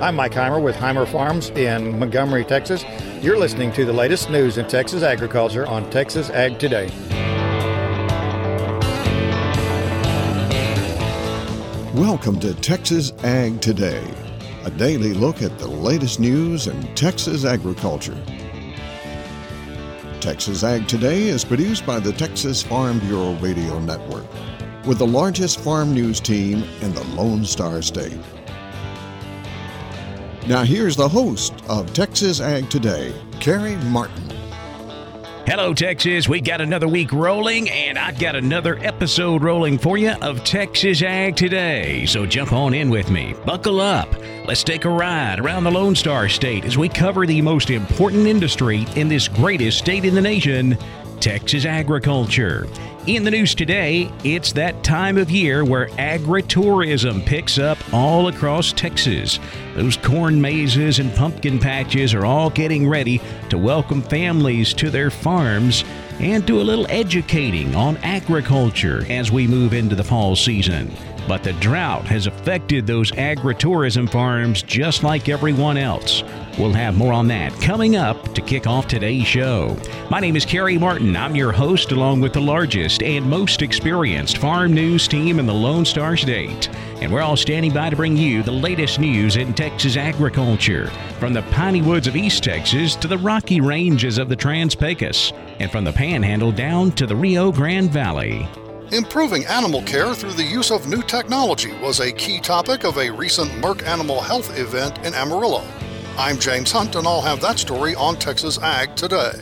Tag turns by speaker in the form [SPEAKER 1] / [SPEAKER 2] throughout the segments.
[SPEAKER 1] I'm Mike Heimer with Heimer Farms in Montgomery, Texas. You're listening to the latest news in Texas agriculture on Texas Ag Today.
[SPEAKER 2] Welcome to Texas Ag Today, a daily look at the latest news in Texas agriculture. Texas Ag Today is produced by the Texas Farm Bureau Radio Network with the largest farm news team in the Lone Star State. Now, here's the host of Texas Ag Today, Carey Martin.
[SPEAKER 3] Hello, Texas. We got another week rolling, and I've got another episode rolling for you of Texas Ag Today. So jump on in with me. Buckle up. Let's take a ride around the Lone Star State as we cover the most important industry in this greatest state in the nation, Texas agriculture. In the news today, it's that time of year where agritourism picks up all across Texas. Those corn mazes and pumpkin patches are all getting ready to welcome families to their farms and do a little educating on agriculture as we move into the fall season. But the drought has affected those agritourism farms just like everyone else. We'll have more on that coming up to kick off today's show. My name is Carey Martin. I'm your host, along with the largest and most experienced farm news team in the Lone Star State. And we're all standing by to bring you the latest news in Texas agriculture, from the piney woods of East Texas to the rocky ranges of the Trans Pecos, and from the Panhandle down to the Rio Grande Valley.
[SPEAKER 4] Improving animal care through the use of new technology was a key topic of a recent Merck Animal Health event in Amarillo. I'm James Hunt, and I'll have that story on Texas Ag today.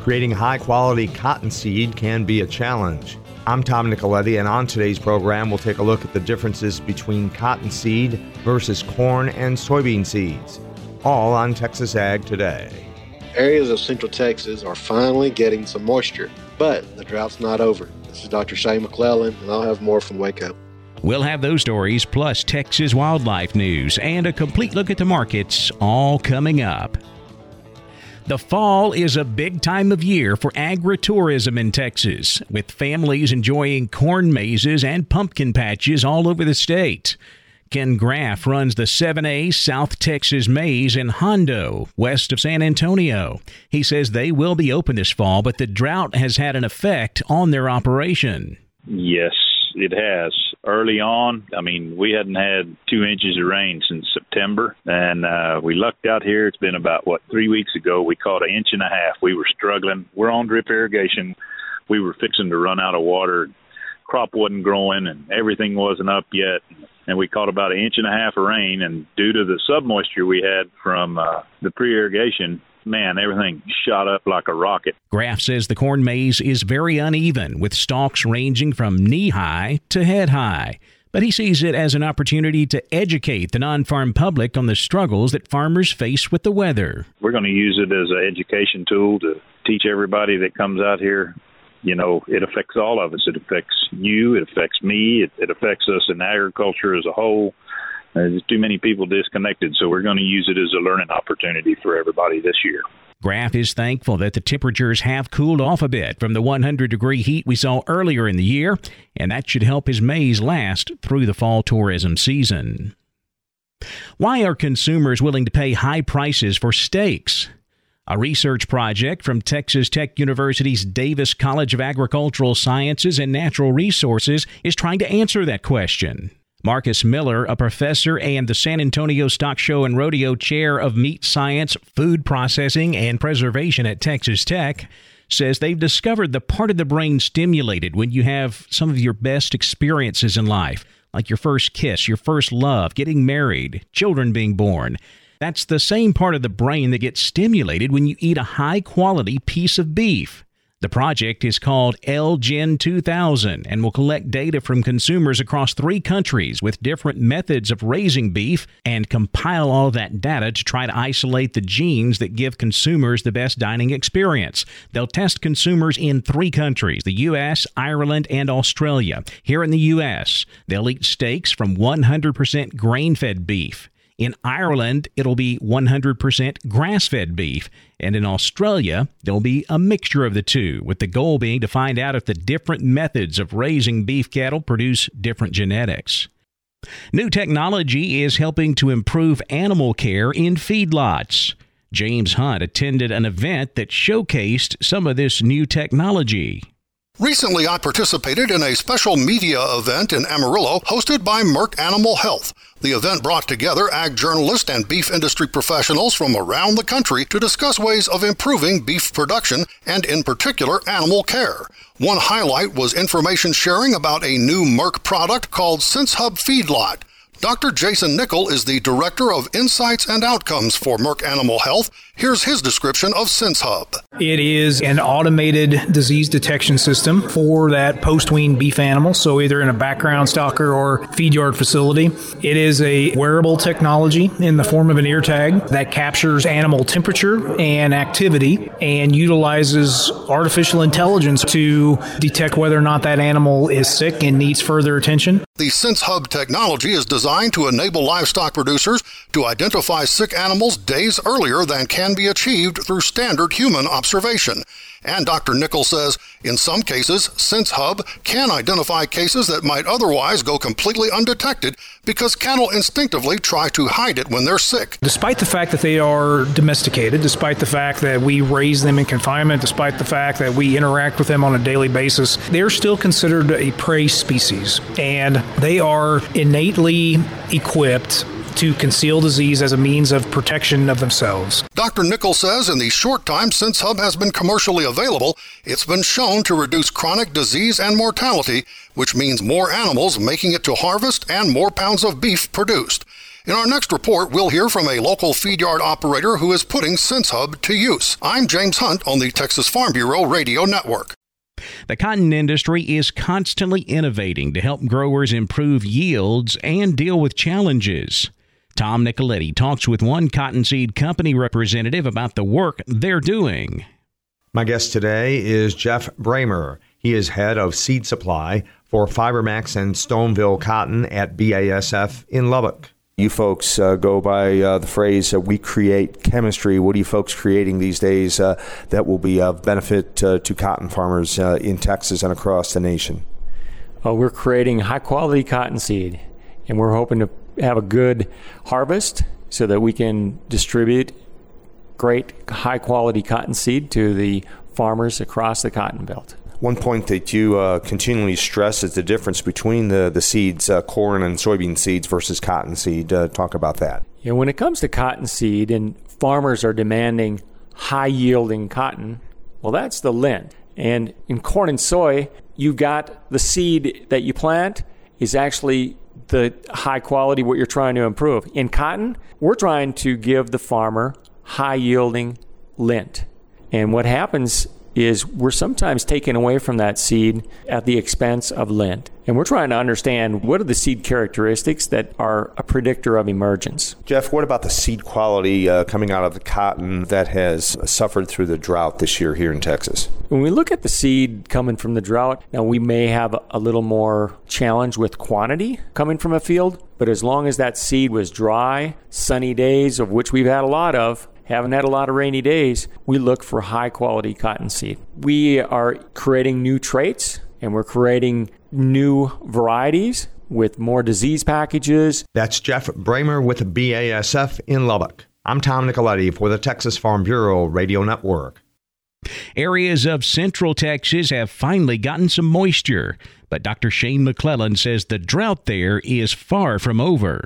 [SPEAKER 5] Creating high quality cottonseed can be a challenge. I'm Tom Nicoletti, and on today's program, we'll take a look at the differences between cottonseed versus corn and soybean seeds. All on Texas Ag today.
[SPEAKER 6] Areas of central Texas are finally getting some moisture, but the drought's not over. This is Dr. Shay McClellan, and I'll have more from Waco.
[SPEAKER 3] We'll have those stories, plus Texas wildlife news, and a complete look at the markets, all coming up. The fall is a big time of year for agritourism in Texas, with families enjoying corn mazes and pumpkin patches all over the state. Ken Graff runs the 7A South Texas Maze in Hondo, west of San Antonio. He says they will be open this fall, but the drought has had an effect on their operation.
[SPEAKER 7] Yes, it has. Early on, I mean, we hadn't had two inches of rain since September, and uh, we lucked out here. It's been about, what, three weeks ago, we caught an inch and a half. We were struggling. We're on drip irrigation. We were fixing to run out of water. Crop wasn't growing, and everything wasn't up yet and we caught about an inch and a half of rain. And due to the submoisture we had from uh, the pre irrigation, man, everything shot up like a rocket.
[SPEAKER 3] Graff says the corn maze is very uneven, with stalks ranging from knee high to head high. But he sees it as an opportunity to educate the non farm public on the struggles that farmers face with the weather.
[SPEAKER 7] We're going to use it as an education tool to teach everybody that comes out here you know, it affects all of us. It affects you. It affects me. It, it affects us in agriculture as a whole. Uh, there's too many people disconnected, so we're going to use it as a learning opportunity for everybody this year.
[SPEAKER 3] Graff is thankful that the temperatures have cooled off a bit from the 100 degree heat we saw earlier in the year, and that should help his maize last through the fall tourism season. Why are consumers willing to pay high prices for steaks? A research project from Texas Tech University's Davis College of Agricultural Sciences and Natural Resources is trying to answer that question. Marcus Miller, a professor and the San Antonio Stock Show and Rodeo Chair of Meat Science, Food Processing, and Preservation at Texas Tech, says they've discovered the part of the brain stimulated when you have some of your best experiences in life, like your first kiss, your first love, getting married, children being born. That's the same part of the brain that gets stimulated when you eat a high quality piece of beef. The project is called LGen 2000 and will collect data from consumers across three countries with different methods of raising beef and compile all that data to try to isolate the genes that give consumers the best dining experience. They'll test consumers in three countries the US, Ireland, and Australia. Here in the US, they'll eat steaks from 100% grain fed beef. In Ireland, it'll be 100% grass fed beef. And in Australia, there'll be a mixture of the two, with the goal being to find out if the different methods of raising beef cattle produce different genetics. New technology is helping to improve animal care in feedlots. James Hunt attended an event that showcased some of this new technology.
[SPEAKER 4] Recently, I participated in a special media event in Amarillo hosted by Merck Animal Health. The event brought together ag journalists and beef industry professionals from around the country to discuss ways of improving beef production and, in particular, animal care. One highlight was information sharing about a new Merck product called SenseHub Feedlot. Dr. Jason Nickel is the Director of Insights and Outcomes for Merck Animal Health. Here's his description of SenseHub.
[SPEAKER 8] It is an automated disease detection system for that post-wean beef animal, so either in a background stocker or feed yard facility. It is a wearable technology in the form of an ear tag that captures animal temperature and activity and utilizes artificial intelligence to detect whether or not that animal is sick and needs further attention.
[SPEAKER 4] The SenseHub technology is designed to enable livestock producers to identify sick animals days earlier than can be achieved through standard human observation. And Dr. Nickel says in some cases, SenseHub can identify cases that might otherwise go completely undetected because cattle instinctively try to hide it when they're sick.
[SPEAKER 8] Despite the fact that they are domesticated, despite the fact that we raise them in confinement, despite the fact that we interact with them on a daily basis, they're still considered a prey species. And they are innately equipped to conceal disease as a means of protection of themselves.
[SPEAKER 4] Dr. Nickel says in the short time SenseHub has been commercially available, it's been shown to reduce chronic disease and mortality, which means more animals making it to harvest and more pounds of beef produced. In our next report, we'll hear from a local feed yard operator who is putting SenseHub to use. I'm James Hunt on the Texas Farm Bureau Radio Network.
[SPEAKER 3] The cotton industry is constantly innovating to help growers improve yields and deal with challenges. Tom Nicoletti talks with one cottonseed company representative about the work they're doing.
[SPEAKER 5] My guest today is Jeff Bramer. He is head of seed supply for Fibermax and Stoneville Cotton at BASF in Lubbock.
[SPEAKER 9] You folks uh, go by uh, the phrase uh, "we create chemistry." What are you folks creating these days uh, that will be of benefit uh, to cotton farmers uh, in Texas and across the nation?
[SPEAKER 10] we're creating high quality cottonseed, and we're hoping to have a good harvest so that we can distribute great high quality cottonseed to the farmers across the cotton belt.
[SPEAKER 9] One point that you uh, continually stress is the difference between the, the seeds, uh, corn and soybean seeds versus cottonseed. Uh, talk about that.
[SPEAKER 10] Yeah, when it comes to cottonseed and farmers are demanding high yielding cotton, well, that's the lint. And in corn and soy, you've got the seed that you plant is actually the high quality, what you're trying to improve. In cotton, we're trying to give the farmer high yielding lint. And what happens is we're sometimes taken away from that seed at the expense of lint. And we're trying to understand what are the seed characteristics that are a predictor of emergence.
[SPEAKER 9] Jeff, what about the seed quality uh, coming out of the cotton that has suffered through the drought this year here in Texas?
[SPEAKER 10] When we look at the seed coming from the drought, now we may have a little more challenge with quantity coming from a field, but as long as that seed was dry, sunny days, of which we've had a lot of, haven't had a lot of rainy days, we look for high quality cottonseed. We are creating new traits and we're creating new varieties with more disease packages.
[SPEAKER 5] That's Jeff Bramer with BASF in Lubbock. I'm Tom Nicoletti for the Texas Farm Bureau Radio Network.
[SPEAKER 3] Areas of central Texas have finally gotten some moisture, but Dr. Shane McClellan says the drought there is far from over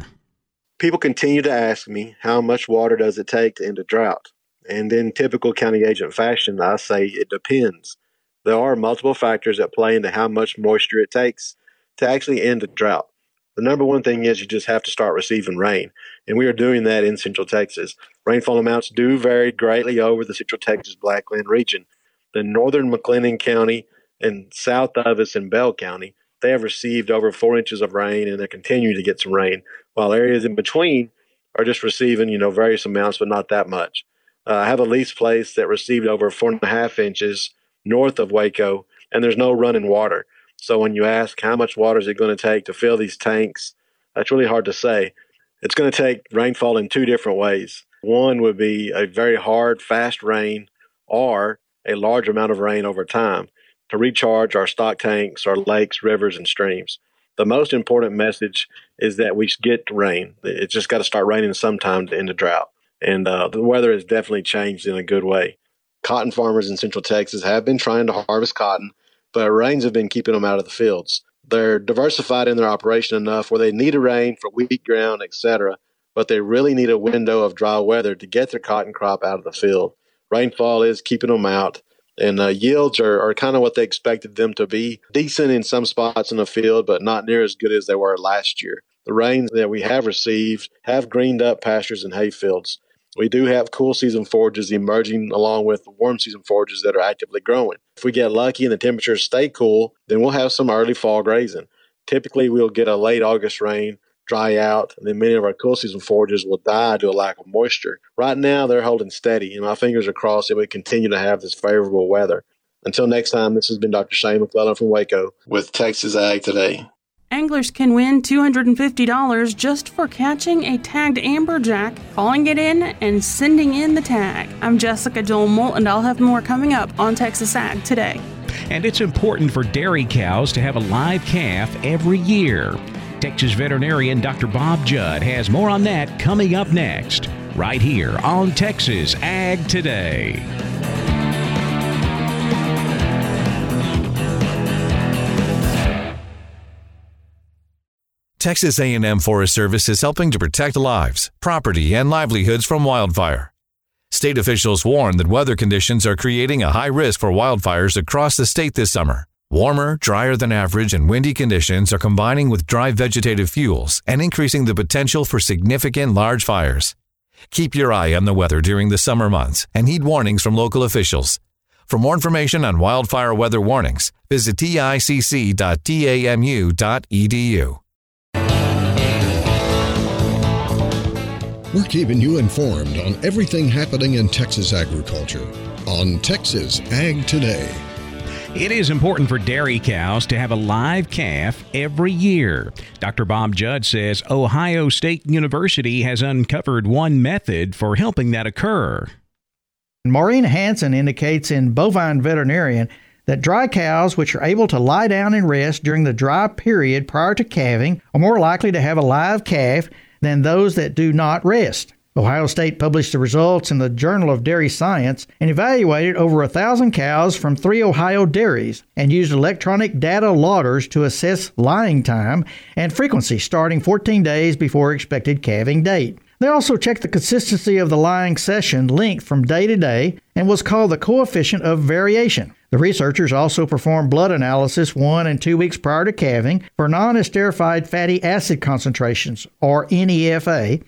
[SPEAKER 6] people continue to ask me how much water does it take to end a drought? And in typical county agent fashion i say it depends. There are multiple factors that play into how much moisture it takes to actually end a drought. The number one thing is you just have to start receiving rain and we are doing that in central texas. Rainfall amounts do vary greatly over the central texas blackland region. The northern mclennan county and south of us in bell county they have received over four inches of rain and they're continuing to get some rain, while areas in between are just receiving, you know, various amounts, but not that much. Uh, I have a lease place that received over four and a half inches north of Waco, and there's no running water. So when you ask how much water is it going to take to fill these tanks, that's really hard to say. It's going to take rainfall in two different ways. One would be a very hard, fast rain, or a large amount of rain over time to recharge our stock tanks, our lakes, rivers, and streams. The most important message is that we get rain. It's just got to start raining sometime to end the drought. And uh, the weather has definitely changed in a good way. Cotton farmers in central Texas have been trying to harvest cotton, but rains have been keeping them out of the fields. They're diversified in their operation enough where they need a rain for wheat ground, etc., but they really need a window of dry weather to get their cotton crop out of the field. Rainfall is keeping them out, and uh, yields are, are kind of what they expected them to be. Decent in some spots in the field, but not near as good as they were last year. The rains that we have received have greened up pastures and hay fields. We do have cool season forages emerging along with warm season forages that are actively growing. If we get lucky and the temperatures stay cool, then we'll have some early fall grazing. Typically, we'll get a late August rain, dry out, and then many of our cool season forages will die due to a lack of moisture. Right now, they're holding steady, and my fingers are crossed that we continue to have this favorable weather. Until next time, this has been Dr. Shane McClellan from Waco with Texas Ag Today.
[SPEAKER 11] Anglers can win $250 just for catching a tagged amberjack, calling it in, and sending in the tag. I'm Jessica Domel, and I'll have more coming up on Texas Ag today.
[SPEAKER 3] And it's important for dairy cows to have a live calf every year. Texas veterinarian Dr. Bob Judd has more on that coming up next, right here on Texas Ag Today.
[SPEAKER 12] Texas A&M Forest Service is helping to protect lives, property, and livelihoods from wildfire. State officials warn that weather conditions are creating a high risk for wildfires across the state this summer. Warmer, drier than average, and windy conditions are combining with dry vegetative fuels and increasing the potential for significant large fires. Keep your eye on the weather during the summer months and heed warnings from local officials. For more information on wildfire weather warnings, visit ticc.tamu.edu.
[SPEAKER 2] We're keeping you informed on everything happening in Texas agriculture on Texas Ag Today.
[SPEAKER 3] It is important for dairy cows to have a live calf every year. Dr. Bob Judd says Ohio State University has uncovered one method for helping that occur.
[SPEAKER 13] Maureen Hanson indicates in Bovine Veterinarian that dry cows which are able to lie down and rest during the dry period prior to calving are more likely to have a live calf than those that do not rest. Ohio State published the results in the Journal of Dairy Science and evaluated over a thousand cows from three Ohio dairies and used electronic data loggers to assess lying time and frequency starting 14 days before expected calving date. They also checked the consistency of the lying session length from day to day and was called the coefficient of variation. The researchers also performed blood analysis one and two weeks prior to calving for non esterified fatty acid concentrations, or NEFA,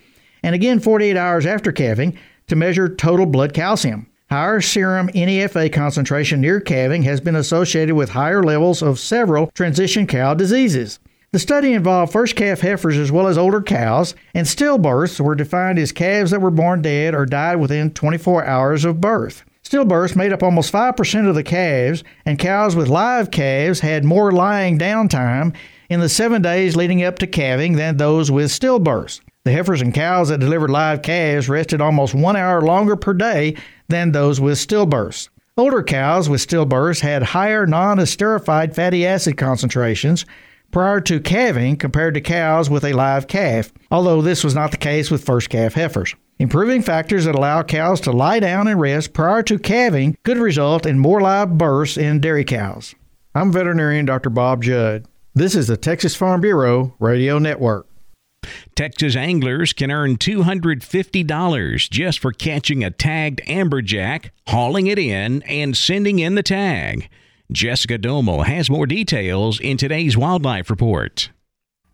[SPEAKER 13] and again 48 hours after calving to measure total blood calcium. Higher serum NEFA concentration near calving has been associated with higher levels of several transition cow diseases. The study involved first calf heifers as well as older cows, and stillbirths were defined as calves that were born dead or died within 24 hours of birth. Stillbirths made up almost 5% of the calves, and cows with live calves had more lying down time in the seven days leading up to calving than those with stillbirths. The heifers and cows that delivered live calves rested almost one hour longer per day than those with stillbirths. Older cows with stillbirths had higher non esterified fatty acid concentrations prior to calving compared to cows with a live calf, although this was not the case with first calf heifers. Improving factors that allow cows to lie down and rest prior to calving could result in more live births in dairy cows. I'm veterinarian Dr. Bob Judd. This is the Texas Farm Bureau Radio Network.
[SPEAKER 3] Texas anglers can earn $250 just for catching a tagged amberjack, hauling it in, and sending in the tag. Jessica Domel has more details in today's Wildlife Report.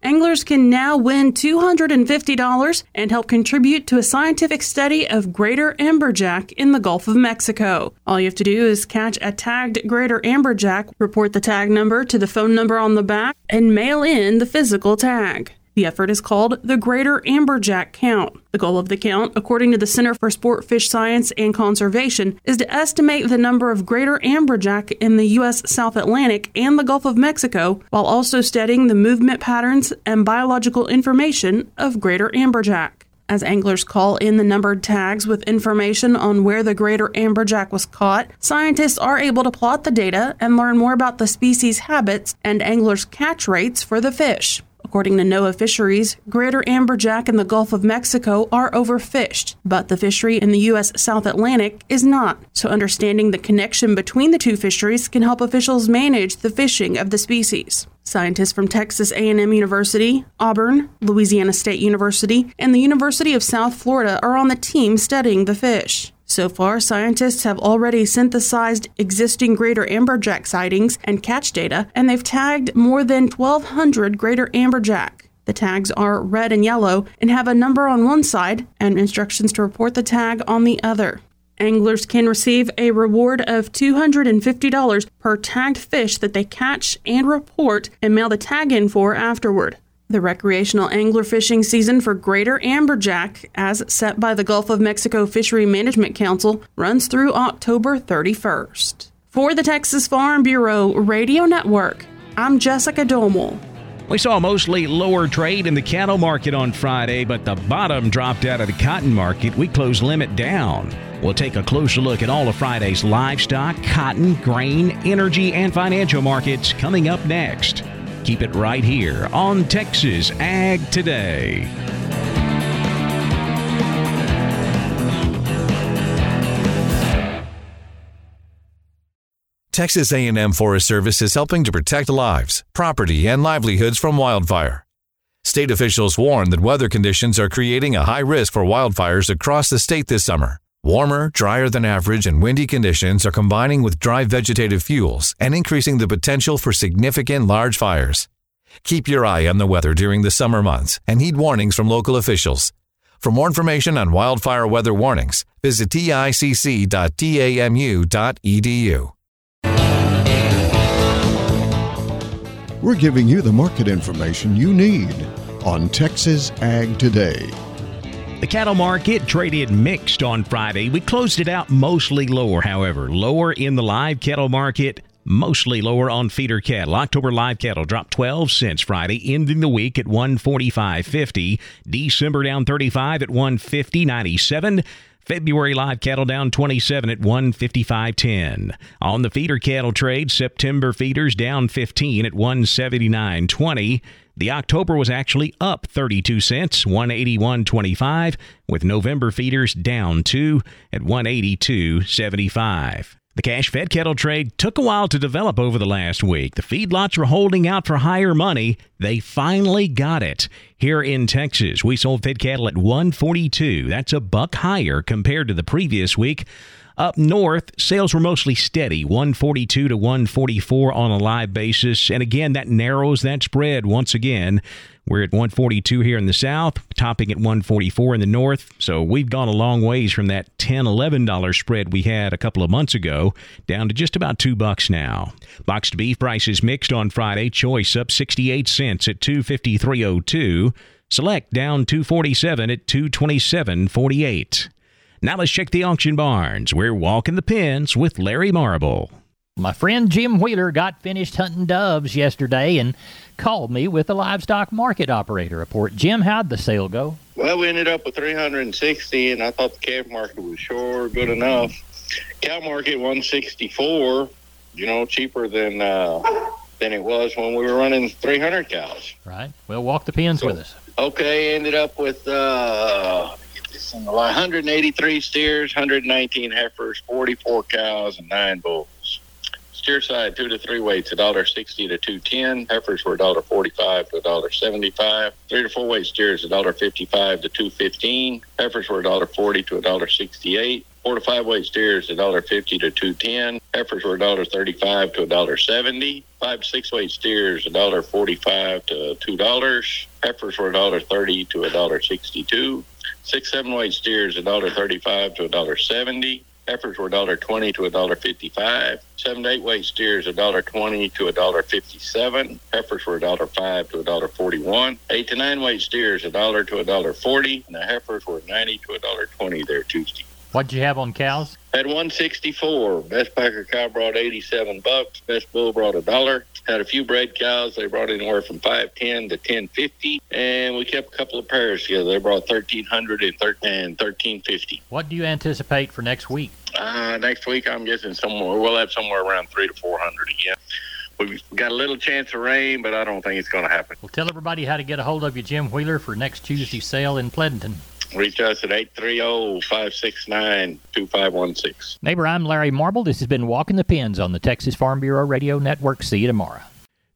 [SPEAKER 11] Anglers can now win $250 and help contribute to a scientific study of greater amberjack in the Gulf of Mexico. All you have to do is catch a tagged greater amberjack, report the tag number to the phone number on the back, and mail in the physical tag. The effort is called the Greater Amberjack Count. The goal of the count, according to the Center for Sport Fish Science and Conservation, is to estimate the number of greater amberjack in the U.S. South Atlantic and the Gulf of Mexico, while also studying the movement patterns and biological information of greater amberjack. As anglers call in the numbered tags with information on where the greater amberjack was caught, scientists are able to plot the data and learn more about the species' habits and anglers' catch rates for the fish. According to NOAA Fisheries, greater amberjack in the Gulf of Mexico are overfished, but the fishery in the U.S. South Atlantic is not. So, understanding the connection between the two fisheries can help officials manage the fishing of the species. Scientists from Texas A&M University, Auburn, Louisiana State University, and the University of South Florida are on the team studying the fish. So far, scientists have already synthesized existing greater amberjack sightings and catch data, and they've tagged more than 1,200 greater amberjack. The tags are red and yellow and have a number on one side and instructions to report the tag on the other. Anglers can receive a reward of $250 per tagged fish that they catch and report and mail the tag in for afterward. The recreational angler fishing season for greater amberjack, as set by the Gulf of Mexico Fishery Management Council, runs through October 31st. For the Texas Farm Bureau Radio Network, I'm Jessica Domel.
[SPEAKER 3] We saw mostly lower trade in the cattle market on Friday, but the bottom dropped out of the cotton market. We closed limit down. We'll take a closer look at all of Friday's livestock, cotton, grain, energy, and financial markets coming up next. Keep it right here on Texas Ag Today.
[SPEAKER 12] Texas A&M Forest Service is helping to protect lives, property, and livelihoods from wildfire. State officials warn that weather conditions are creating a high risk for wildfires across the state this summer. Warmer, drier than average, and windy conditions are combining with dry vegetative fuels and increasing the potential for significant large fires. Keep your eye on the weather during the summer months and heed warnings from local officials. For more information on wildfire weather warnings, visit ticc.tamu.edu.
[SPEAKER 2] We're giving you the market information you need on Texas Ag Today.
[SPEAKER 3] The cattle market traded mixed on Friday. We closed it out mostly lower, however. Lower in the live cattle market, mostly lower on feeder cattle. October live cattle dropped 12 cents Friday, ending the week at 145.50. December down 35 at 150.97. February live cattle down 27 at 155.10. On the feeder cattle trade, September feeders down 15 at 179.20. The October was actually up 32 cents, 181.25, with November feeders down 2 at 182.75. The cash fed cattle trade took a while to develop over the last week. The feedlots were holding out for higher money. They finally got it. Here in Texas, we sold fed cattle at 142. That's a buck higher compared to the previous week. Up north, sales were mostly steady, 142 to 144 on a live basis. And again, that narrows that spread once again. We're at 142 here in the south, topping at 144 in the north. So we've gone a long ways from that 10 $11 spread we had a couple of months ago down to just about 2 bucks now. Boxed beef prices mixed on Friday, choice up 68 cents at 253.02, select down 247 at 227.48. Now let's check the auction barns. We're walking the pens with Larry Marble.
[SPEAKER 14] My friend Jim Wheeler got finished hunting doves yesterday and called me with a livestock market operator report. Jim, how'd the sale go?
[SPEAKER 15] Well, we ended up with 360, and I thought the calf market was sure good enough. Cow market 164, you know, cheaper than uh, than it was when we were running 300 cows.
[SPEAKER 14] Right. Well, walk the pens
[SPEAKER 15] So-
[SPEAKER 14] with us.
[SPEAKER 15] Okay, ended up with uh, line, 183 steers, 119 heifers, 44 cows, and nine bulls. Steer side two to three weights, a dollar sixty to two ten. Heifers were a dollar forty-five to a dollar seventy-five. Three to four weight steers, a dollar fifty-five to two fifteen. Heifers were a dollar forty to a dollar sixty-eight. Four to five weight steers, a dollar fifty to two ten. Heifers were a dollar thirty-five to a dollar seventy. Five to six weight steers, a dollar forty-five to two dollars. Heifers were a dollar thirty to a dollar sixty-two. Six seven weight steers, a dollar thirty-five to a dollar seventy. Heifers were dollar twenty to a dollar fifty-five. Seven to eight weight steers, a dollar twenty to a dollar fifty-seven. Heifers were a dollar five to a dollar forty-one. Eight to nine weight steers, a dollar to a dollar forty, and the heifers were ninety to a dollar twenty there Tuesday.
[SPEAKER 14] What'd you have on cows?
[SPEAKER 15] Had 164. Best packer cow brought 87 bucks. Best bull brought a dollar. Had a few bred cows. They brought anywhere from 510 to 1050. And we kept a couple of pairs together. They brought 1300 and 1350.
[SPEAKER 14] What do you anticipate for next week?
[SPEAKER 15] Uh, next week, I'm guessing somewhere, we'll have somewhere around three to 400 again. We've got a little chance of rain, but I don't think it's going to happen.
[SPEAKER 14] Well, tell everybody how to get a hold of you, Jim Wheeler, for next Tuesday's sale in Pleasanton.
[SPEAKER 15] Reach us at 830-569-2516.
[SPEAKER 14] Neighbor, I'm Larry Marble. This has been Walking the Pens on the Texas Farm Bureau Radio Network. See you tomorrow.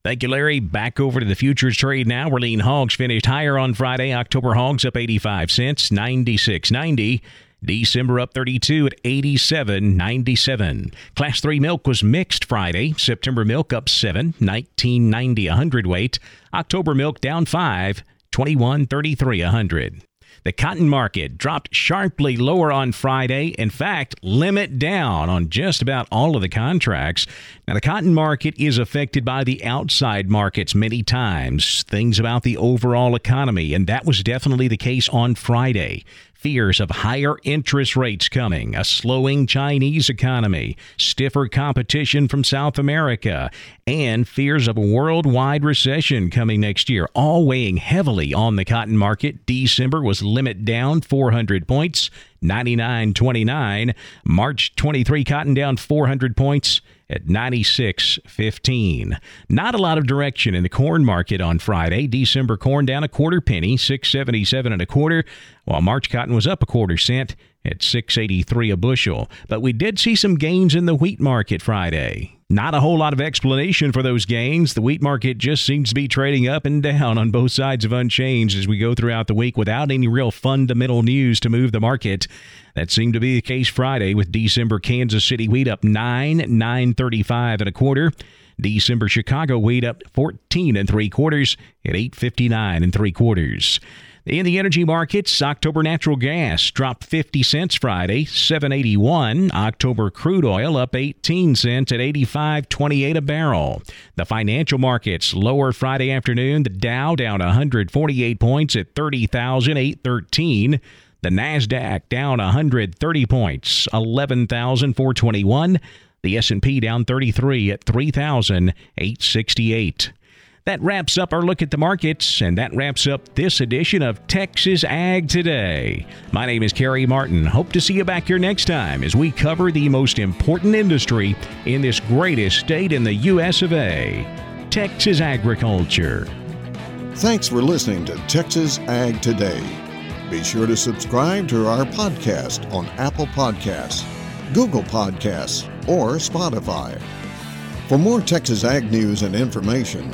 [SPEAKER 3] Thank you, Larry. Back over to the futures trade now. We're lean hogs finished higher on Friday. October hogs up 85 cents, 96.90. December up 32 at 87.97. Class 3 milk was mixed Friday. September milk up 7, 19.90 a hundredweight. October milk down 5, 21.33 a hundred. The cotton market dropped sharply lower on Friday. In fact, limit down on just about all of the contracts. Now, the cotton market is affected by the outside markets many times, things about the overall economy, and that was definitely the case on Friday fears of higher interest rates coming, a slowing Chinese economy, stiffer competition from South America, and fears of a worldwide recession coming next year, all weighing heavily on the cotton market. December was limit down 400 points, 99.29. March 23 cotton down 400 points at 96.15. Not a lot of direction in the corn market on Friday. December corn down a quarter penny, 677 and a quarter, while March cotton was up a quarter cent at 683 a bushel. But we did see some gains in the wheat market Friday. Not a whole lot of explanation for those gains. The wheat market just seems to be trading up and down on both sides of unchanged as we go throughout the week without any real fundamental news to move the market. That seemed to be the case Friday with December Kansas City wheat up 9, 935 and a quarter. December Chicago wheat up 14 and three quarters at 859 and three quarters. In the energy markets, October natural gas dropped 50 cents Friday, 781. October crude oil up 18 cents at 85.28 a barrel. The financial markets lower Friday afternoon. The Dow down 148 points at 30,813. The Nasdaq down 130 points, 11,421. The S&P down 33 at 3,868. That wraps up our look at the markets, and that wraps up this edition of Texas Ag Today. My name is Carey Martin. Hope to see you back here next time as we cover the most important industry in this greatest state in the U.S. of A. Texas agriculture.
[SPEAKER 2] Thanks for listening to Texas Ag Today. Be sure to subscribe to our podcast on Apple Podcasts, Google Podcasts, or Spotify. For more Texas Ag news and information,